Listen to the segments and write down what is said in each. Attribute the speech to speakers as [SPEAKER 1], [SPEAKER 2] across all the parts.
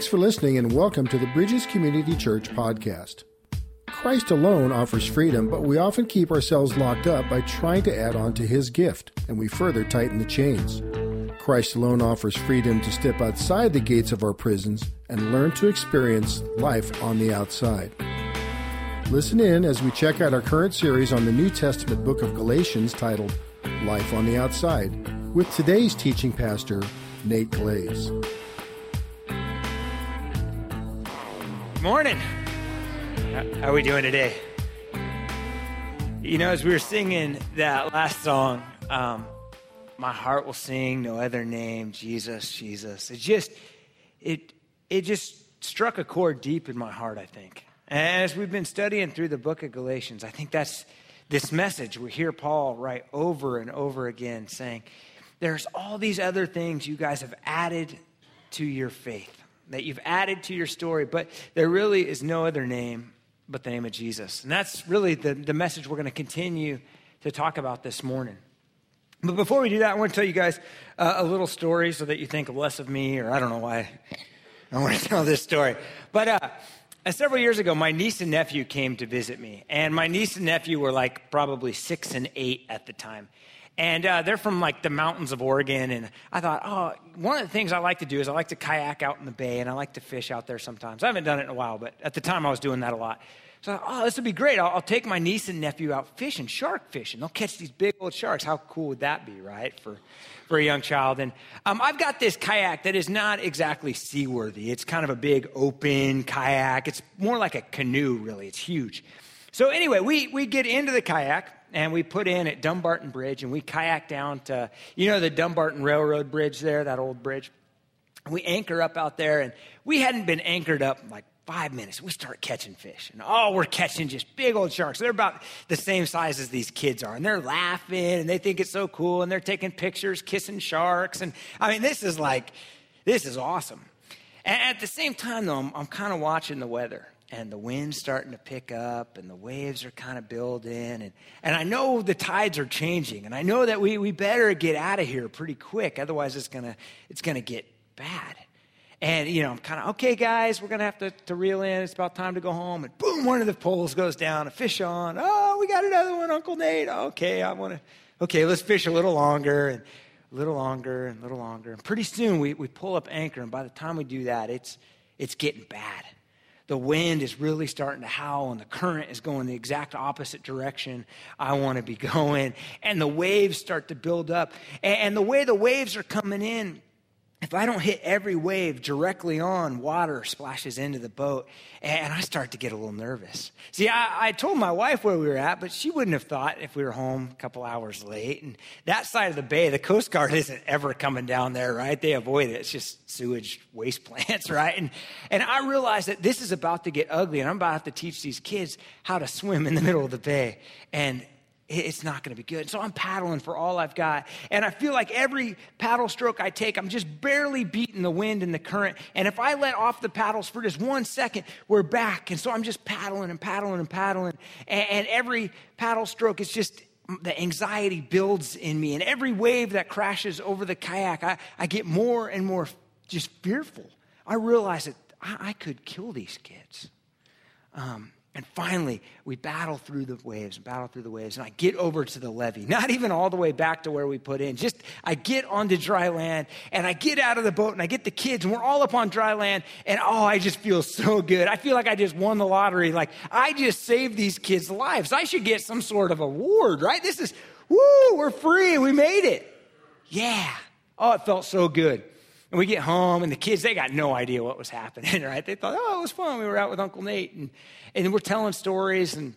[SPEAKER 1] Thanks for listening and welcome to the Bridges Community Church podcast. Christ alone offers freedom, but we often keep ourselves locked up by trying to add on to his gift, and we further tighten the chains. Christ alone offers freedom to step outside the gates of our prisons and learn to experience life on the outside. Listen in as we check out our current series on the New Testament book of Galatians titled Life on the Outside with today's teaching pastor, Nate Glaze.
[SPEAKER 2] Morning. How are we doing today? You know, as we were singing that last song, um, my heart will sing no other name, Jesus, Jesus. It just, it, it just struck a chord deep in my heart. I think. As we've been studying through the book of Galatians, I think that's this message we hear Paul write over and over again, saying, "There's all these other things you guys have added to your faith." That you've added to your story, but there really is no other name but the name of Jesus. And that's really the, the message we're going to continue to talk about this morning. But before we do that, I want to tell you guys uh, a little story so that you think less of me, or I don't know why I want to tell this story. But uh, uh, several years ago, my niece and nephew came to visit me. And my niece and nephew were like probably six and eight at the time. And uh, they're from like the mountains of Oregon. And I thought, oh, one of the things I like to do is I like to kayak out in the bay and I like to fish out there sometimes. I haven't done it in a while, but at the time I was doing that a lot. So I thought, oh, this would be great. I'll, I'll, take my niece and nephew out fishing, shark fishing. They'll catch these big old sharks. How cool would that be, right, for, for a young child? And um, I've got this kayak that is not exactly seaworthy. It's kind of a big open kayak. It's more like a canoe, really. It's huge. So anyway, we, we get into the kayak and we put in at Dumbarton Bridge and we kayak down to, you know, the Dumbarton Railroad Bridge there, that old bridge. We anchor up out there and we hadn't been anchored up like five minutes. We start catching fish and oh, we're catching just big old sharks. They're about the same size as these kids are and they're laughing and they think it's so cool and they're taking pictures, kissing sharks. And I mean, this is like, this is awesome. And at the same time though, I'm, I'm kind of watching the weather and the wind's starting to pick up and the waves are kind of building and, and i know the tides are changing and i know that we, we better get out of here pretty quick otherwise it's gonna it's gonna get bad. And you know i'm kind of okay guys we're gonna have to, to reel in. It's about time to go home. And boom one of the poles goes down a fish on. Oh we got another one uncle nate. Okay i want to okay let's fish a little longer and a little longer and a little longer. And pretty soon we, we pull up anchor and by the time we do that it's it's getting bad the wind is really starting to howl and the current is going the exact opposite direction I want to be going. And the waves start to build up. And the way the waves are coming in, if I don't hit every wave directly on, water splashes into the boat, and I start to get a little nervous. See, I, I, told my wife where we were at, but she wouldn't have thought if we were home a couple hours late. And that side of the bay, the Coast Guard isn't ever coming down there, right? They avoid it. It's just sewage waste plants, right? And, and I realized that this is about to get ugly, and I'm about to have to teach these kids how to swim in the middle of the bay. And it's not going to be good. So I'm paddling for all I've got. And I feel like every paddle stroke I take, I'm just barely beating the wind and the current. And if I let off the paddles for just one second, we're back. And so I'm just paddling and paddling and paddling. And, and every paddle stroke is just the anxiety builds in me. And every wave that crashes over the kayak, I, I get more and more just fearful. I realize that I, I could kill these kids. Um, and finally, we battle through the waves, and battle through the waves, and I get over to the levee. Not even all the way back to where we put in. Just I get onto dry land and I get out of the boat and I get the kids and we're all up on dry land and oh, I just feel so good. I feel like I just won the lottery. Like I just saved these kids' lives. I should get some sort of award, right? This is woo, we're free. We made it. Yeah. Oh, it felt so good. And we get home, and the kids, they got no idea what was happening, right? They thought, oh, it was fun. We were out with Uncle Nate, and, and we're telling stories. And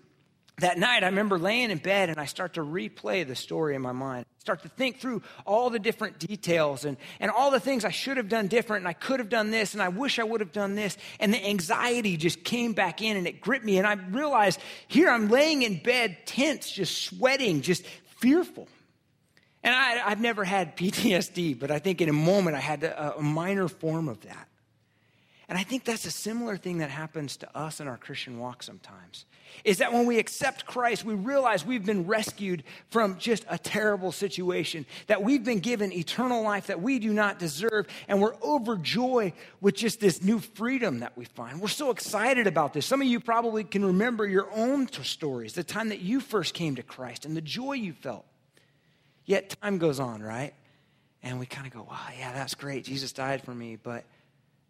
[SPEAKER 2] that night, I remember laying in bed, and I start to replay the story in my mind. Start to think through all the different details and, and all the things I should have done different, and I could have done this, and I wish I would have done this. And the anxiety just came back in, and it gripped me. And I realized here I'm laying in bed, tense, just sweating, just fearful. And I, have never had PTSD, but I think in a moment I had a, a minor form of that. And I think that's a similar thing that happens to us in our Christian walk sometimes. Is that when we accept Christ, we realize we've been rescued from just a terrible situation, that we've been given eternal life that we do not deserve, and we're overjoyed with just this new freedom that we find. We're so excited about this. Some of you probably can remember your own stories, the time that you first came to Christ and the joy you felt. Yet time goes on, right? And we kind of go, wow, yeah, that's great. Jesus died for me, but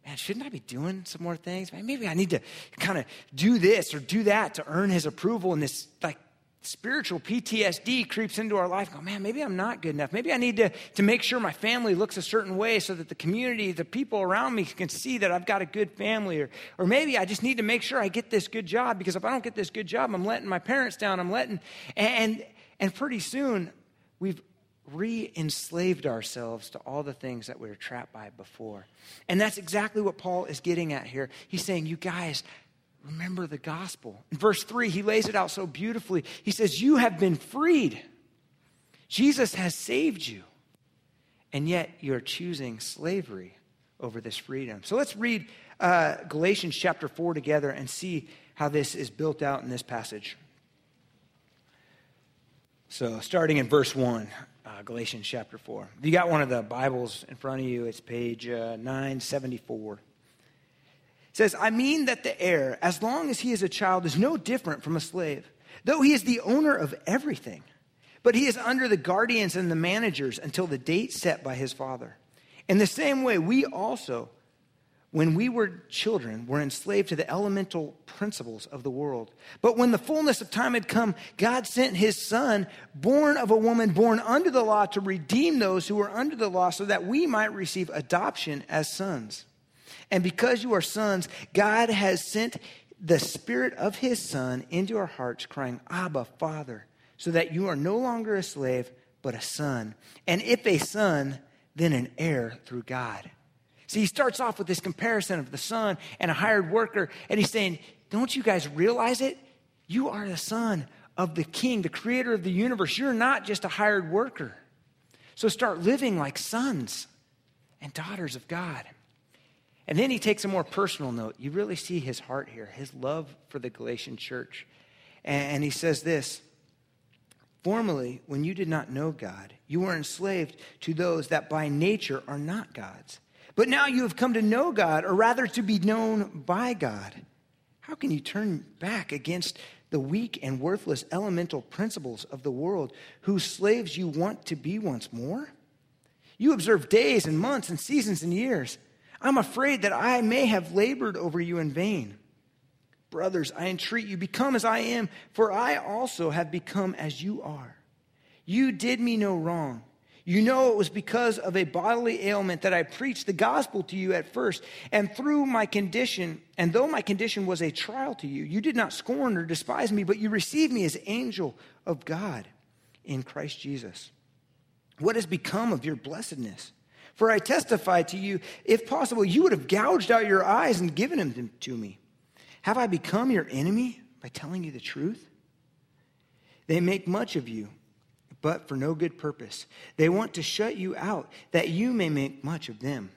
[SPEAKER 2] man, shouldn't I be doing some more things? maybe I need to kind of do this or do that to earn his approval. And this like spiritual PTSD creeps into our life. Go, man, maybe I'm not good enough. Maybe I need to, to make sure my family looks a certain way so that the community, the people around me can see that I've got a good family. Or, or maybe I just need to make sure I get this good job because if I don't get this good job, I'm letting my parents down. I'm letting, and, and pretty soon we've re enslaved ourselves to all the things that we were trapped by before. And that's exactly what Paul is getting at here. He's saying, You guys, remember the gospel. In verse 3, he lays it out so beautifully. He says, You have been freed. Jesus has saved you. And yet you're choosing slavery over this freedom. So let's read uh, Galatians chapter 4 together and see how this is built out in this passage. So, starting in verse 1, uh, Galatians chapter 4. If you got one of the Bibles in front of you, it's page uh, 974. It says, I mean that the heir, as long as he is a child, is no different from a slave, though he is the owner of everything. But he is under the guardians and the managers until the date set by his father. In the same way, we also when we were children, were enslaved to the elemental principles of the world. But when the fullness of time had come, God sent his son, born of a woman, born under the law, to redeem those who were under the law, so that we might receive adoption as sons. And because you are sons, God has sent the spirit of his son into our hearts, crying, Abba, Father, so that you are no longer a slave, but a son. And if a son, then an heir through God. See, he starts off with this comparison of the son and a hired worker, and he's saying, Don't you guys realize it? You are the son of the king, the creator of the universe. You're not just a hired worker. So start living like sons and daughters of God. And then he takes a more personal note. You really see his heart here, his love for the Galatian church. And he says this Formerly, when you did not know God, you were enslaved to those that by nature are not God's. But now you have come to know God, or rather to be known by God. How can you turn back against the weak and worthless elemental principles of the world, whose slaves you want to be once more? You observe days and months and seasons and years. I'm afraid that I may have labored over you in vain. Brothers, I entreat you, become as I am, for I also have become as you are. You did me no wrong. You know it was because of a bodily ailment that I preached the gospel to you at first. And through my condition, and though my condition was a trial to you, you did not scorn or despise me, but you received me as angel of God in Christ Jesus. What has become of your blessedness? For I testify to you, if possible, you would have gouged out your eyes and given them to me. Have I become your enemy by telling you the truth? They make much of you but for no good purpose. They want to shut you out, that you may make much of them.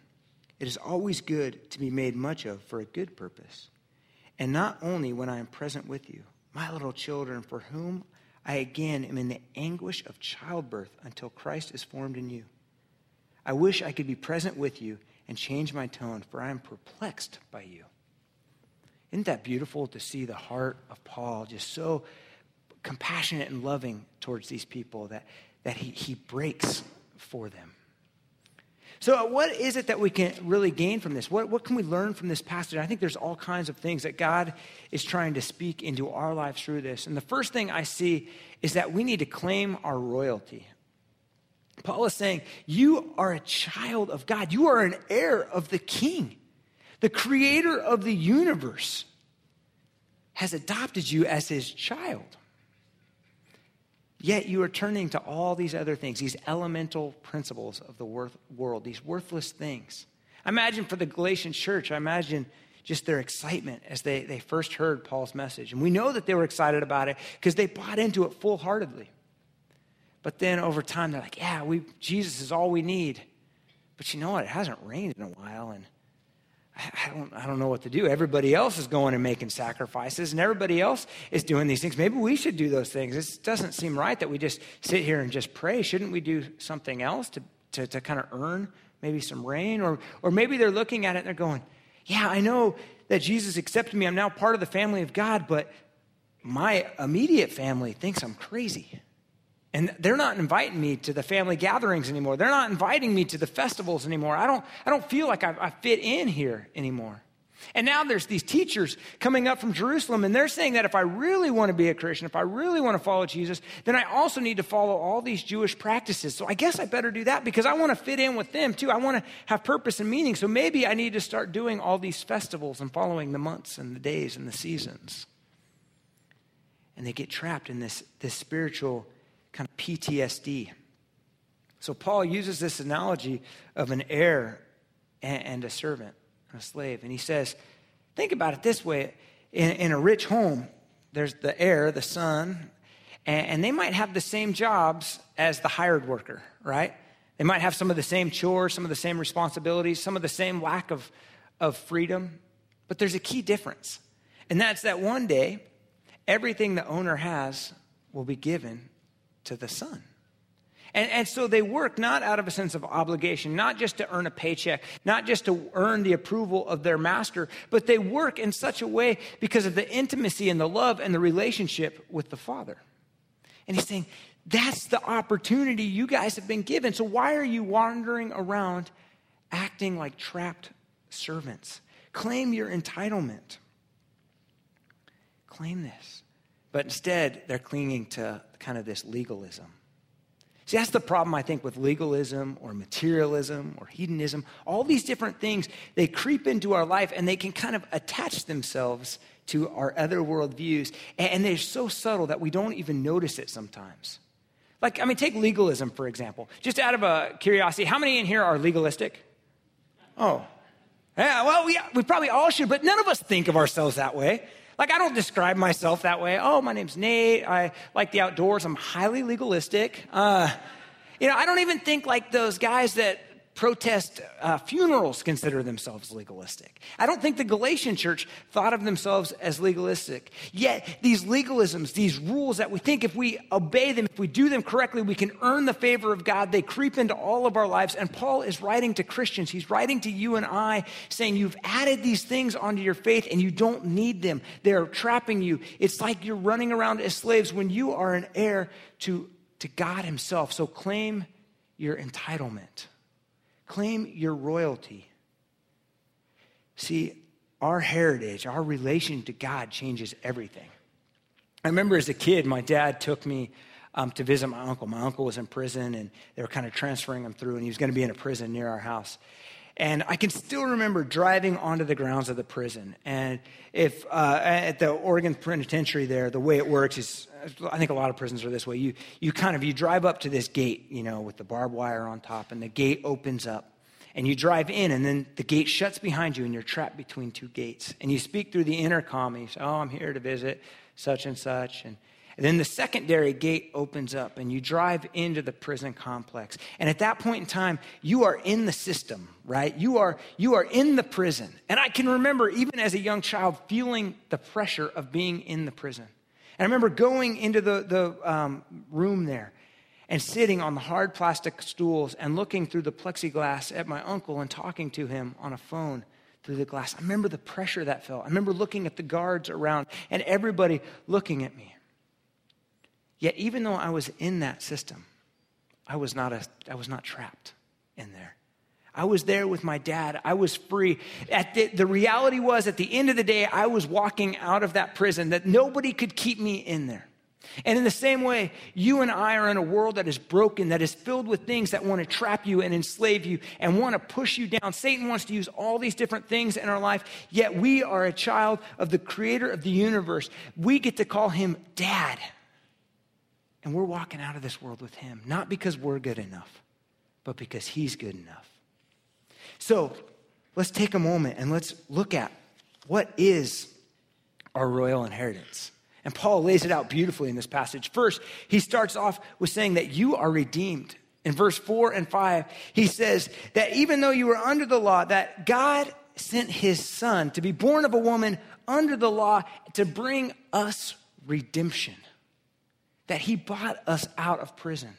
[SPEAKER 2] It is always good to be made much of for a good purpose, and not only when I am present with you, my little children, for whom I again am in the anguish of childbirth until Christ is formed in you. I wish I could be present with you and change my tone, for I am perplexed by you. Isn't that beautiful to see the heart of Paul just so compassionate and loving towards these people that, that he, he breaks for them. So, uh, what is it that we can really gain from this? What, what can we learn from this passage? I think there's all kinds of things that God is trying to speak into our lives through this. And the first thing I see is that we need to claim our royalty. Paul is saying, You are a child of God, you are an heir of the king, the creator of the universe has adopted you as his child. Yet you are turning to all these other things, these elemental principles of the world, these worthless things. I imagine for the Galatian church, I imagine just their excitement as they, they first heard Paul's message. And we know that they were excited about it because they bought into it full heartedly. But then over time, they're like, yeah, we, Jesus is all we need. But you know what? It hasn't rained in a while. And I don't, I don't know what to do. Everybody else is going and making sacrifices, and everybody else is doing these things. Maybe we should do those things. It doesn't seem right that we just sit here and just pray. Shouldn't we do something else to, to, to kind of earn maybe some rain? Or, or maybe they're looking at it and they're going, Yeah, I know that Jesus accepted me. I'm now part of the family of God, but my immediate family thinks I'm crazy. And they're not inviting me to the family gatherings anymore. They're not inviting me to the festivals anymore. I don't, I don't feel like I, I fit in here anymore. And now there's these teachers coming up from Jerusalem, and they're saying that if I really want to be a Christian, if I really want to follow Jesus, then I also need to follow all these Jewish practices. So I guess I better do that because I want to fit in with them too. I want to have purpose and meaning. So maybe I need to start doing all these festivals and following the months and the days and the seasons. And they get trapped in this, this spiritual kind of PTSD. So Paul uses this analogy of an heir and, a servant, a slave. And he says, think about it this way in, in a rich home, there's the heir, the son, and, and they might have the same jobs as the hired worker, right? They might have some of the same chores, some of the same responsibilities, some of the same lack of, of freedom. But there's a key difference. And that's that one day, everything the owner has will be given to the son. And, and, so they work not out of a sense of obligation, not just to earn a paycheck, not just to earn the approval of their master, but they work in such a way because of the intimacy and the love and the relationship with the father. And he's saying, that's the opportunity you guys have been given. So why are you wandering around acting like trapped servants? Claim your entitlement. Claim this. But instead, they're clinging to kind of this legalism. See, that's the problem, I think, with legalism or materialism or hedonism. All these different things, they creep into our life and they can kind of attach themselves to our other worldviews. And they're so subtle that we don't even notice it sometimes. Like, I mean, take legalism, for example. Just out of a curiosity, how many in here are legalistic? Oh. Yeah, well, we, we probably all should, but none of us think of ourselves that way. Like, I don't describe myself that way. Oh, my name's Nate. I like the outdoors. I'm highly legalistic. Uh, you know, I don't even think like those guys that protest uh, funerals consider themselves legalistic. I don't think the Galatian church thought of themselves as legalistic. Yet, these legalisms, these rules that we think if we obey them, if we do them correctly, we can earn the favor of God, they creep into all of our lives. And Paul is writing to Christians, he's writing to you and I, saying, You've added these things onto your faith and you don't need them. They're trapping you. It's like you're running around as slaves when you are an heir to, to God Himself. So claim your entitlement. Claim your royalty. See, our heritage, our relation to God changes everything. I remember as a kid, my dad took me um, to visit my uncle. My uncle was in prison, and they were kind of transferring him through, and he was going to be in a prison near our house. And I can still remember driving onto the grounds of the prison. And if uh, at the Oregon Penitentiary there, the way it works is, I think a lot of prisons are this way. You, you kind of, you drive up to this gate, you know, with the barbed wire on top, and the gate opens up. And you drive in, and then the gate shuts behind you, and you're trapped between two gates. And you speak through the intercom, and you say, Oh, I'm here to visit such and such. And and then the secondary gate opens up and you drive into the prison complex. And at that point in time, you are in the system, right? You are, you are in the prison. And I can remember, even as a young child, feeling the pressure of being in the prison. And I remember going into the, the um, room there and sitting on the hard plastic stools and looking through the plexiglass at my uncle and talking to him on a phone through the glass. I remember the pressure that felt. I remember looking at the guards around and everybody looking at me. Yet, even though I was in that system, I was not, a, I was not trapped in there. I was there with my dad. I was free. At the, the reality was, at the end of the day, I was walking out of that prison, that nobody could keep me in there. And in the same way, you and I are in a world that is broken, that is filled with things that want to trap you and enslave you and want to push you down. Satan wants to use all these different things in our life, yet we are a child of the creator of the universe. We get to call him dad. And we're walking out of this world with Him, not because we're good enough, but because He's good enough. So let's take a moment and let's look at what is our royal inheritance. And Paul lays it out beautifully in this passage. First, he starts off with saying that you are redeemed. In verse 4 and 5, he says that even though you were under the law, that God sent his son to be born of a woman under the law to bring us redemption, that he bought us out of prison.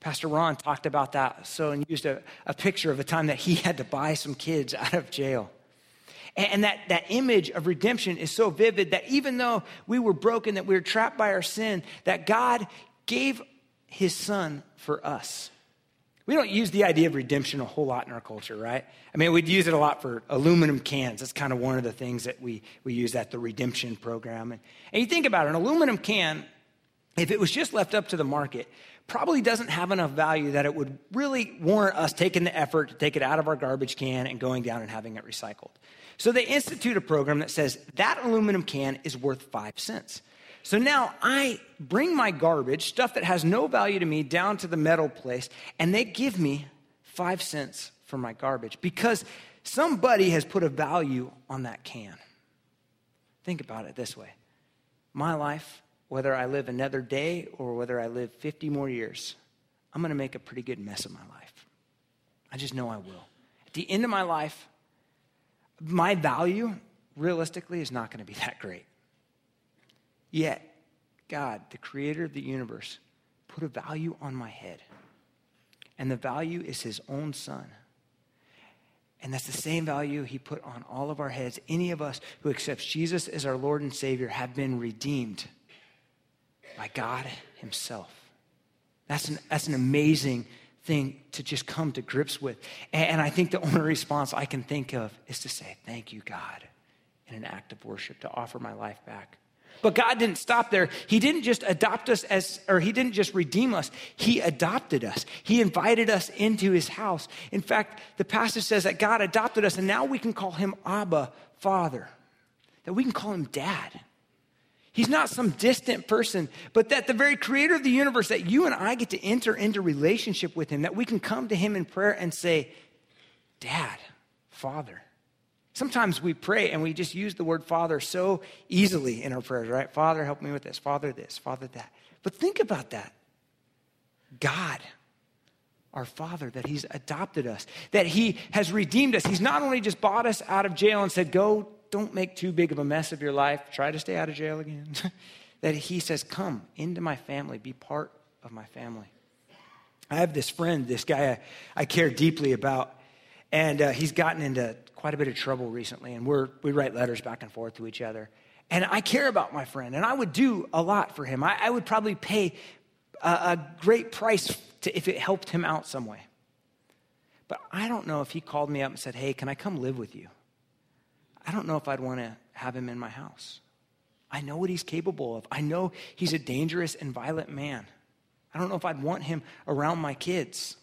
[SPEAKER 2] Pastor Ron talked about that so and used a, a picture of a time that he had to buy some kids out of jail. And that, that image of redemption is so vivid that even though we were broken, that we were trapped by our sin, that God gave his son for us. We don't use the idea of redemption a whole lot in our culture, right? I mean, we'd use it a lot for aluminum cans. That's kind of one of the things that we, we use at the redemption program. And, and you think about it, an aluminum can, if it was just left up to the market, probably doesn't have enough value that it would really warrant us taking the effort to take it out of our garbage can and going down and having it recycled. So they institute a program that says that aluminum can is worth five cents. So now I bring my garbage, stuff that has no value to me, down to the metal place, and they give me five cents for my garbage because somebody has put a value on that can. Think about it this way my life, whether I live another day or whether I live 50 more years, I'm going to make a pretty good mess of my life. I just know I will. At the end of my life, my value, realistically, is not going to be that great. Yet, God, the creator of the universe, put a value on my head. And the value is his own son. And that's the same value he put on all of our heads. Any of us who accepts Jesus as our Lord and Savior have been redeemed by God himself. That's an, that's an amazing thing to just come to grips with. And, and I think the only response I can think of is to say, Thank you, God, in an act of worship, to offer my life back. But God didn't stop there. He didn't just adopt us as, or He didn't just redeem us. He adopted us. He invited us into His house. In fact, the passage says that God adopted us, and now we can call Him Abba, Father, that we can call Him Dad. He's not some distant person, but that the very creator of the universe, that you and I get to enter into relationship with Him, that we can come to Him in prayer and say, Dad, Father. Sometimes we pray and we just use the word Father so easily in our prayers, right? Father, help me with this. Father, this. Father, that. But think about that. God, our Father, that He's adopted us, that He has redeemed us. He's not only just bought us out of jail and said, Go, don't make too big of a mess of your life, try to stay out of jail again. that He says, Come into my family, be part of my family. I have this friend, this guy I, I care deeply about, and uh, he's gotten into quite a bit of trouble recently, and we're, we write letters back and forth to each other. And I care about my friend, and I would do a lot for him. I, I would probably pay a, a great price to, if it helped him out some way. But I don't know if he called me up and said, Hey, can I come live with you? I don't know if I'd want to have him in my house. I know what he's capable of. I know he's a dangerous and violent man. I don't know if I'd want him around my kids.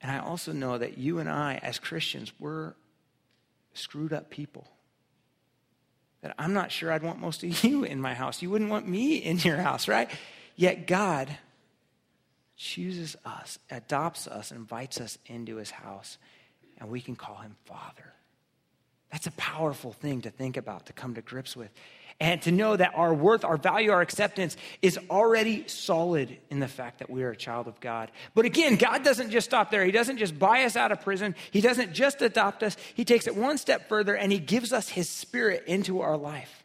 [SPEAKER 2] And I also know that you and I, as Christians, we're screwed up people. That I'm not sure I'd want most of you in my house. You wouldn't want me in your house, right? Yet God chooses us, adopts us, invites us into his house, and we can call him Father. That's a powerful thing to think about, to come to grips with and to know that our worth, our value, our acceptance is already solid in the fact that we are a child of God. But again, God doesn't just stop there. He doesn't just buy us out of prison, He doesn't just adopt us. He takes it one step further and He gives us His Spirit into our life.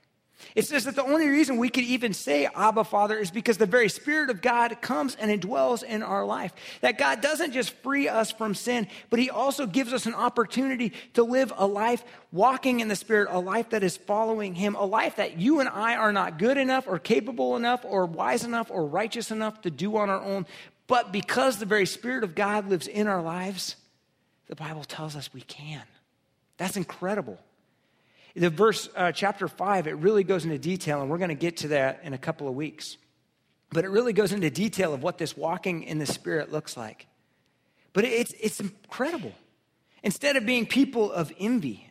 [SPEAKER 2] It says that the only reason we could even say Abba Father is because the very Spirit of God comes and indwells in our life. That God doesn't just free us from sin, but He also gives us an opportunity to live a life walking in the Spirit, a life that is following Him, a life that you and I are not good enough or capable enough or wise enough or righteous enough to do on our own. But because the very Spirit of God lives in our lives, the Bible tells us we can. That's incredible. The verse, uh, chapter 5, it really goes into detail, and we're going to get to that in a couple of weeks. But it really goes into detail of what this walking in the Spirit looks like. But it's, it's incredible. Instead of being people of envy,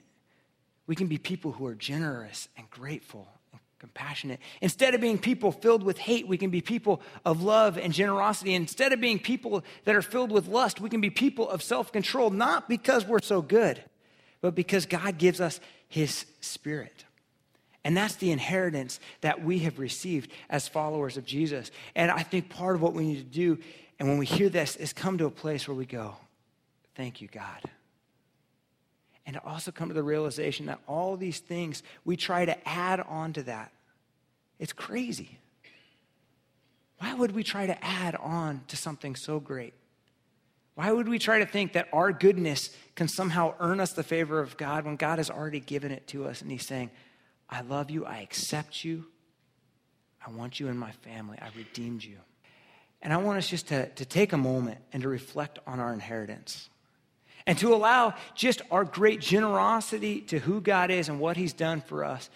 [SPEAKER 2] we can be people who are generous and grateful and compassionate. Instead of being people filled with hate, we can be people of love and generosity. Instead of being people that are filled with lust, we can be people of self control, not because we're so good, but because God gives us his spirit. And that's the inheritance that we have received as followers of Jesus. And I think part of what we need to do, and when we hear this, is come to a place where we go, Thank you, God. and to also come to the realization that all these things we try to add on to that. It's crazy. Why would we try to add on to something so great? Why would we try to think that our goodness can somehow earn us the favor of God when God has already given it to us and He's saying, I love you, I accept you, I want you in my family, I redeemed you. And I want us just to, to take a moment and to reflect on our inheritance and to allow just our great generosity to who God is and what He's done for us.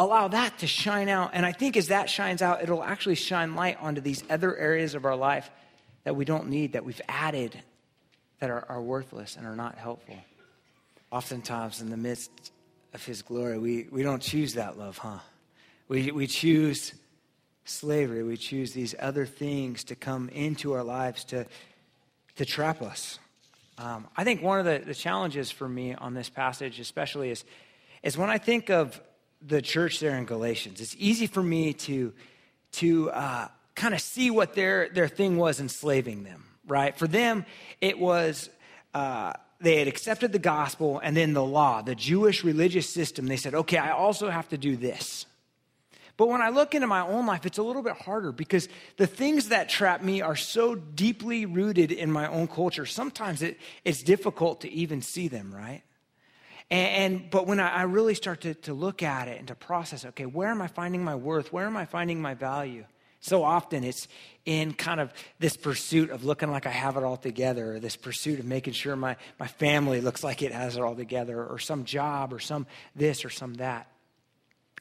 [SPEAKER 2] Allow that to shine out. And I think as that shines out, it'll actually shine light onto these other areas of our life that we don't need, that we've added, that are, are worthless and are not helpful. Oftentimes, in the midst of His glory, we, we don't choose that love, huh? We, we choose slavery. We choose these other things to come into our lives to, to trap us. Um, I think one of the, the challenges for me on this passage, especially, is, is when I think of the church there in Galatians. It's easy for me to, to uh, kind of see what their, their thing was enslaving them, right? For them, it was. Uh, they had accepted the gospel and then the law, the Jewish religious system. They said, okay, I also have to do this. But when I look into my own life, it's a little bit harder because the things that trap me are so deeply rooted in my own culture. Sometimes it, it's difficult to even see them, right? And, and but when I, I really start to, to look at it and to process, okay, where am I finding my worth? Where am I finding my value? So often it's in kind of this pursuit of looking like I have it all together, or this pursuit of making sure my, my family looks like it has it all together, or some job, or some this, or some that.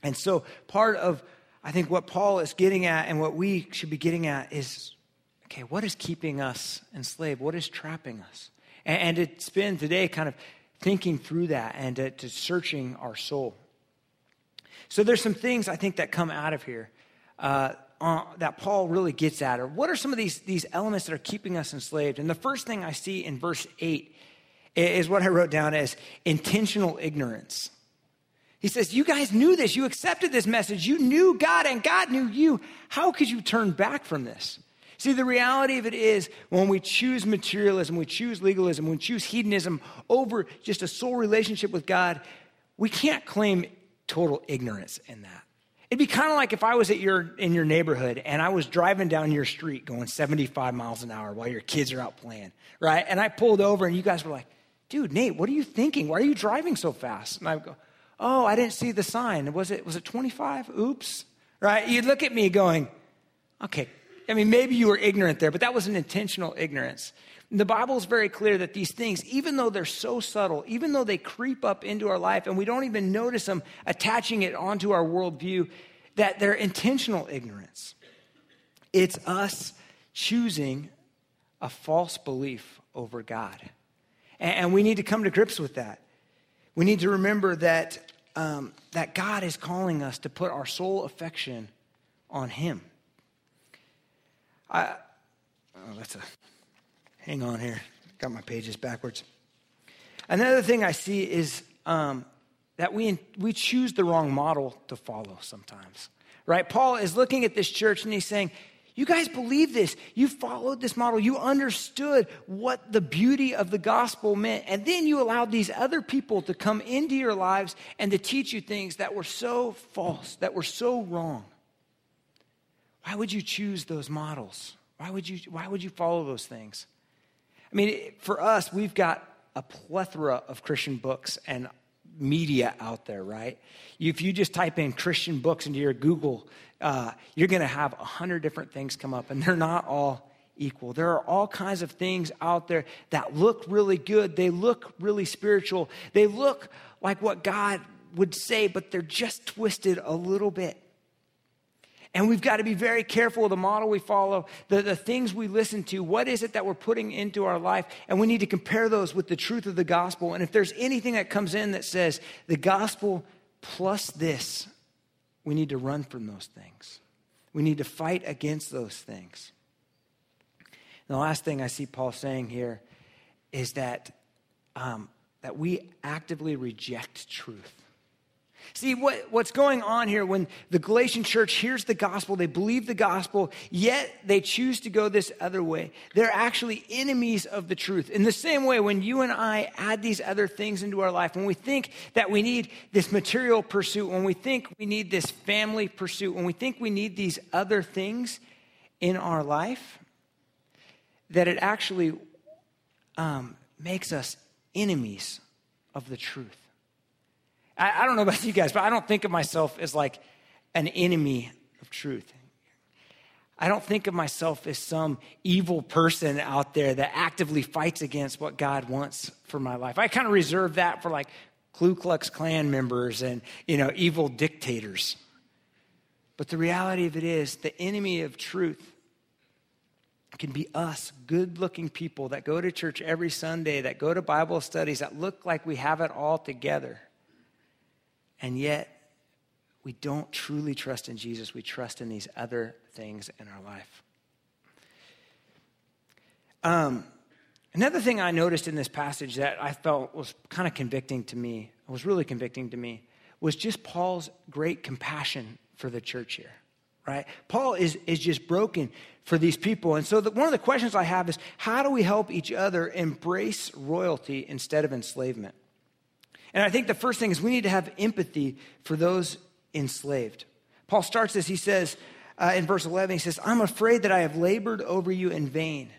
[SPEAKER 2] And so, part of, I think, what Paul is getting at and what we should be getting at is okay, what is keeping us enslaved? What is trapping us? And, and to spend today kind of thinking through that and to, to searching our soul. So, there's some things I think that come out of here. Uh, uh, that Paul really gets at, or what are some of these, these elements that are keeping us enslaved? And the first thing I see in verse 8 is what I wrote down as intentional ignorance. He says, You guys knew this. You accepted this message. You knew God, and God knew you. How could you turn back from this? See, the reality of it is when we choose materialism, we choose legalism, we choose hedonism over just a soul relationship with God, we can't claim total ignorance in that. It'd be kind of like if I was at your in your neighborhood and I was driving down your street going 75 miles an hour while your kids are out playing, right? And I pulled over and you guys were like, "Dude, Nate, what are you thinking? Why are you driving so fast?" And I go, Oh, I didn't see the sign. Was it, was it 25? Oops. Right? You'd look at me going, okay. I mean, maybe you were ignorant there, but that was an intentional ignorance. The Bible is very clear that these things, even though they're so subtle, even though they creep up into our life and we don't even notice them attaching it onto our worldview, that they're intentional ignorance. It's us choosing a false belief over God. And we need to come to grips with that. We need to remember that, um, that God is calling us to put our sole affection on Him. I, oh, that's a, hang on here. Got my pages backwards. Another thing I see is um, that we, we choose the wrong model to follow sometimes, right? Paul is looking at this church and he's saying, you guys believe this. You followed this model. You understood what the beauty of the gospel meant. And then you allowed these other people to come into your lives and to teach you things that were so false, that were so wrong. Why would you choose those models? Why would you, why would you follow those things? I mean, for us, we've got a plethora of Christian books and media out there, right? If you just type in Christian books into your Google uh, you're going to have a hundred different things come up, and they're not all equal. There are all kinds of things out there that look really good. They look really spiritual. They look like what God would say, but they're just twisted a little bit. And we've got to be very careful of the model we follow, the, the things we listen to. What is it that we're putting into our life? And we need to compare those with the truth of the gospel. And if there's anything that comes in that says the gospel plus this, we need to run from those things. We need to fight against those things. And the last thing I see Paul saying here is that, um, that we actively reject truth. See, what, what's going on here when the Galatian church hears the gospel, they believe the gospel, yet they choose to go this other way. They're actually enemies of the truth. In the same way, when you and I add these other things into our life, when we think that we need this material pursuit, when we think we need this family pursuit, when we think we need these other things in our life, that it actually um, makes us enemies of the truth. I, I don't know about you guys, but I don't think of myself as like an enemy of truth. I don't think of myself as some evil person out there that actively fights against what God wants for my life. I kind of reserve that for like Ku Klux Klan members and, you know, evil dictators. But the reality of it is, the enemy of truth can be us, good looking people that go to church every Sunday, that go to Bible studies, that look like we have it all together. And yet, we don't truly trust in Jesus. We trust in these other things in our life. Um, another thing I noticed in this passage that I felt was kind of convicting to me, was really convicting to me, was just Paul's great compassion for the church here, right? Paul is, is just broken for these people. And so, the, one of the questions I have is how do we help each other embrace royalty instead of enslavement? And I think the first thing is we need to have empathy for those enslaved. Paul starts this, he says uh, in verse 11, he says, I'm afraid that I have labored over you in vain.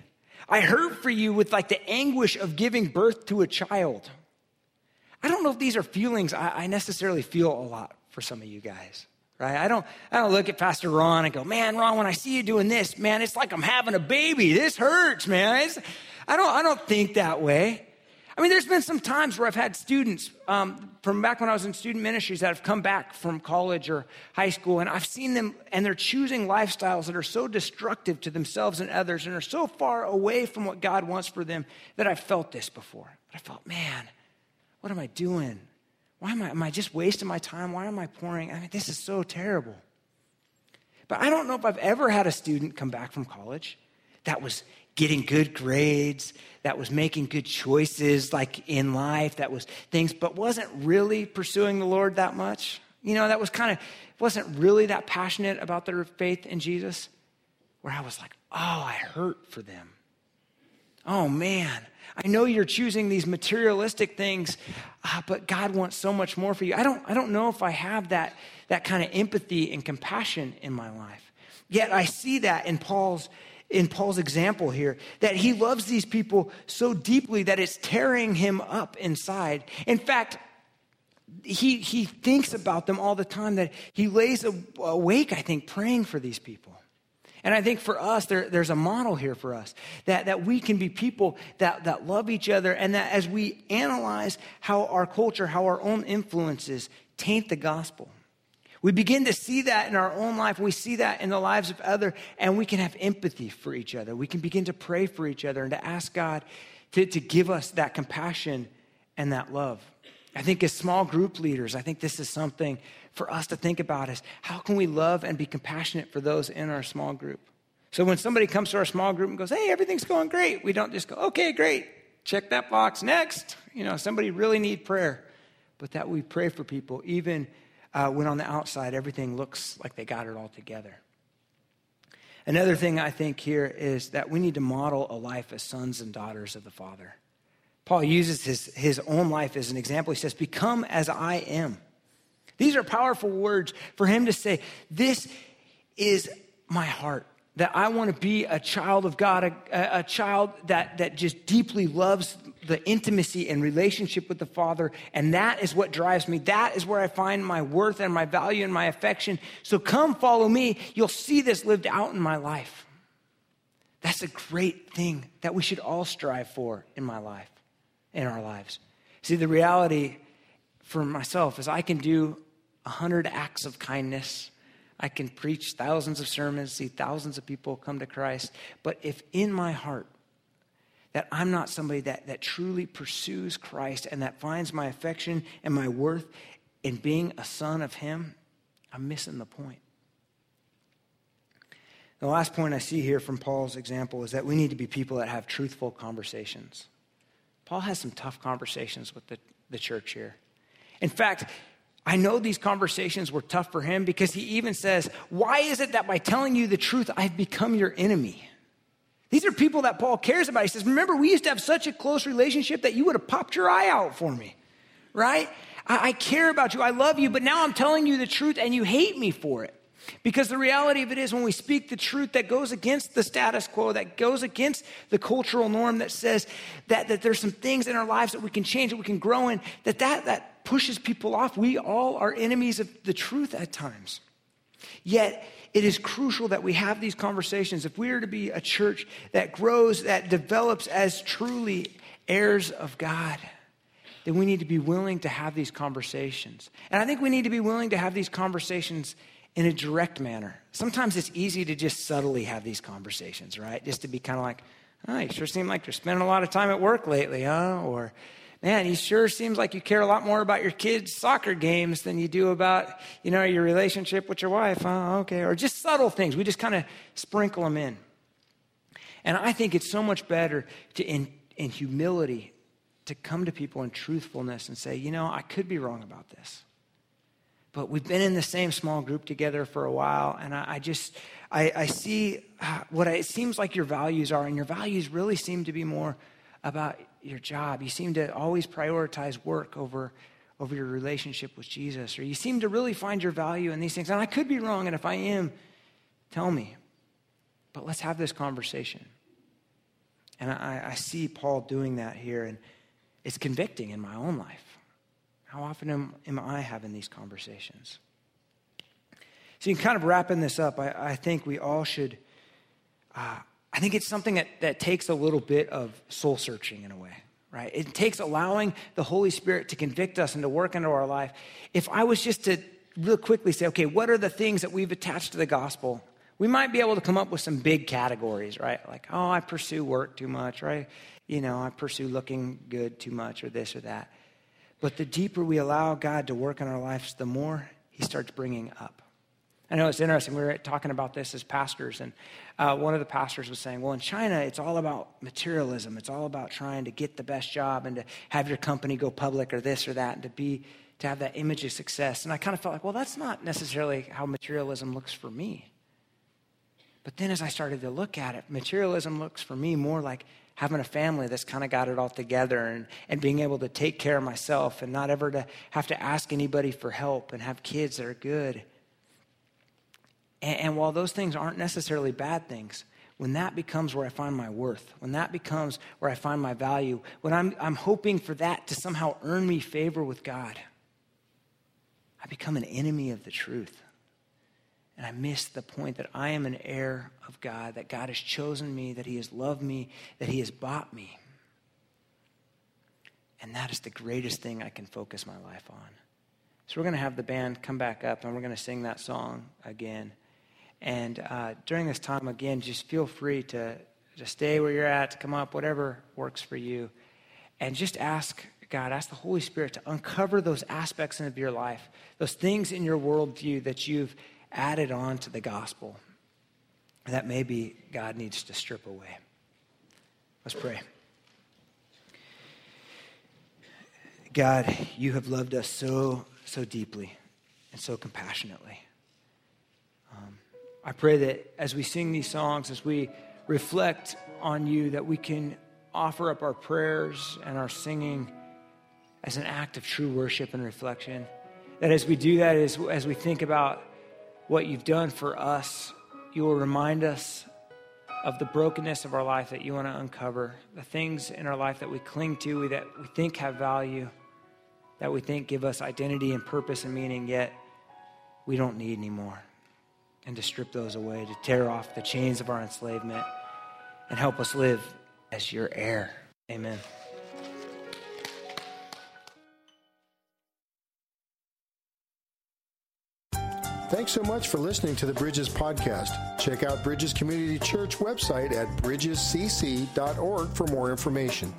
[SPEAKER 2] I hurt for you with like the anguish of giving birth to a child. I don't know if these are feelings I, I necessarily feel a lot for some of you guys right? I don't, I don't look at Pastor Ron and go, man, Ron, when I see you doing this, man, it's like I'm having a baby. This hurts, man. It's, I don't, I don't think that way. I mean, there's been some times where I've had students um, from back when I was in student ministries that have come back from college or high school, and I've seen them, and they're choosing lifestyles that are so destructive to themselves and others and are so far away from what God wants for them that I've felt this before. But I felt, man, what am I doing? Why am I, am I just wasting my time? Why am I pouring? I mean, this is so terrible. But I don't know if I've ever had a student come back from college that was getting good grades, that was making good choices like in life, that was things, but wasn't really pursuing the Lord that much. You know, that was kind of, wasn't really that passionate about their faith in Jesus, where I was like, oh, I hurt for them. Oh man, I know you're choosing these materialistic things, uh, but God wants so much more for you. I don't, I don't know if I have that, that kind of empathy and compassion in my life. Yet I see that in Paul's in Paul's example here that he loves these people so deeply that it's tearing him up inside. In fact, he, he thinks about them all the time, that he lays awake, I think, praying for these people. And I think for us, there, there's a model here for us that, that we can be people that, that love each other, and that as we analyze how our culture, how our own influences taint the gospel, we begin to see that in our own life. We see that in the lives of others, and we can have empathy for each other. We can begin to pray for each other and to ask God to, to give us that compassion and that love. I think as small group leaders, I think this is something for us to think about is how can we love and be compassionate for those in our small group? So when somebody comes to our small group and goes, hey, everything's going great, we don't just go, okay, great, check that box, next. You know, somebody really need prayer. But that we pray for people, even uh, when on the outside everything looks like they got it all together. Another thing I think here is that we need to model a life as sons and daughters of the Father. Paul uses his, his own life as an example. He says, Become as I am. These are powerful words for him to say, This is my heart that I want to be a child of God, a, a, child that, that just deeply loves the intimacy and relationship with the Father. And that is what drives me. That is where I find my worth and my value and my affection. So come follow me. You'll see this lived out in my life. That's a great thing that we should all strive for in my life, in our lives. See, the reality for myself is I can do a hundred acts of kindness I can preach thousands of sermons, see thousands of people come to Christ. But if in my heart that I'm not somebody that, that truly pursues Christ and that finds my affection and my worth in being a son of Him, I'm missing the point. The last point I see here from Paul's example is that we need to be people that have truthful conversations. Paul has some tough conversations with the, the church here. In fact, I know these conversations were tough for him because he even says, Why is it that by telling you the truth, I've become your enemy? These are people that Paul cares about. He says, Remember, we used to have such a close relationship that you would have popped your eye out for me, right? I, I care about you. I love you, but now I'm telling you the truth and you hate me for it. Because the reality of it is, when we speak the truth that goes against the status quo, that goes against the cultural norm that says that, that there's some things in our lives that we can change, that we can grow in, that, that that pushes people off. We all are enemies of the truth at times. Yet, it is crucial that we have these conversations. If we are to be a church that grows, that develops as truly heirs of God, then we need to be willing to have these conversations. And I think we need to be willing to have these conversations in a direct manner. Sometimes it's easy to just subtly have these conversations, right? Just to be kind of like, oh, you sure seem like you're spending a lot of time at work lately, huh? Or, man, you sure seems like you care a lot more about your kids' soccer games than you do about, you know, your relationship with your wife, huh? Okay. Or just subtle things. We just kind of sprinkle them in. And I think it's so much better to, in, in humility, to come to people in truthfulness and say, you know, I could be wrong about this. But we've been in the same small group together for a while, and I, I just, I, I see uh, what I, it seems like your values are, and your values really seem to be more about your job. You seem to always prioritize work over, over your relationship with Jesus, or you seem to really find your value in these things. And I could be wrong, and if I am, tell me. But let's have this conversation. And I, I see Paul doing that here, and it's convicting in my own life. How often am, am I having these conversations? So, in kind of wrapping this up, I, I think we all should. Uh, I think it's something that, that takes a little bit of soul searching in a way, right? It takes allowing the Holy Spirit to convict us and to work into our life. If I was just to real quickly say, okay, what are the things that we've attached to the gospel? We might be able to come up with some big categories, right? Like, oh, I pursue work too much, right? You know, I pursue looking good too much, or this or that. But the deeper we allow God to work in our lives, the more He starts bringing up. I know it's interesting. We were talking about this as pastors, and uh, one of the pastors was saying, Well, in China, it's all about materialism. It's all about trying to get the best job and to have your company go public or this or that, and to be to have that image of success. And I kind of felt like, well, that's not necessarily how materialism looks for me. But then as I started to look at it, materialism looks for me more like having a family that's kind of got it all together and, and being able to take care of myself and not ever to have to ask anybody for help and have kids that are good. And, and while those things aren't necessarily bad things, when that becomes where I find my worth, when that becomes where I find my value, when I'm, I'm hoping for that to somehow earn me favor with God, I become an enemy of the truth. And I miss the point that I am an heir of God, that God has chosen me, that He has loved me, that He has bought me. And that is the greatest thing I can focus my life on. So we're going to have the band come back up and we're going to sing that song again. And uh, during this time, again, just feel free to, to stay where you're at, to come up, whatever works for you. And just ask God, ask the Holy Spirit to uncover those aspects of your life, those things in your worldview that you've added on to the gospel that maybe God needs to strip away. Let's pray. God, you have loved us so, so deeply and so compassionately. I pray that as we sing these songs, as we reflect on you, that we can offer up our prayers and our singing as an act of true worship and reflection. That as we do that, as, as we think about what you've done for us, you will remind us of the brokenness of our life that you want to uncover, the things in our life that we cling to, that we think have value, that we think give us identity and purpose and meaning, yet we don't need anymore. And to strip those away, to tear off the chains of our enslavement, and help us live as your heir. Amen.
[SPEAKER 1] Thanks so much for listening to the Bridges Podcast. Check out Bridges Community Church website at bridgescc.org for more information.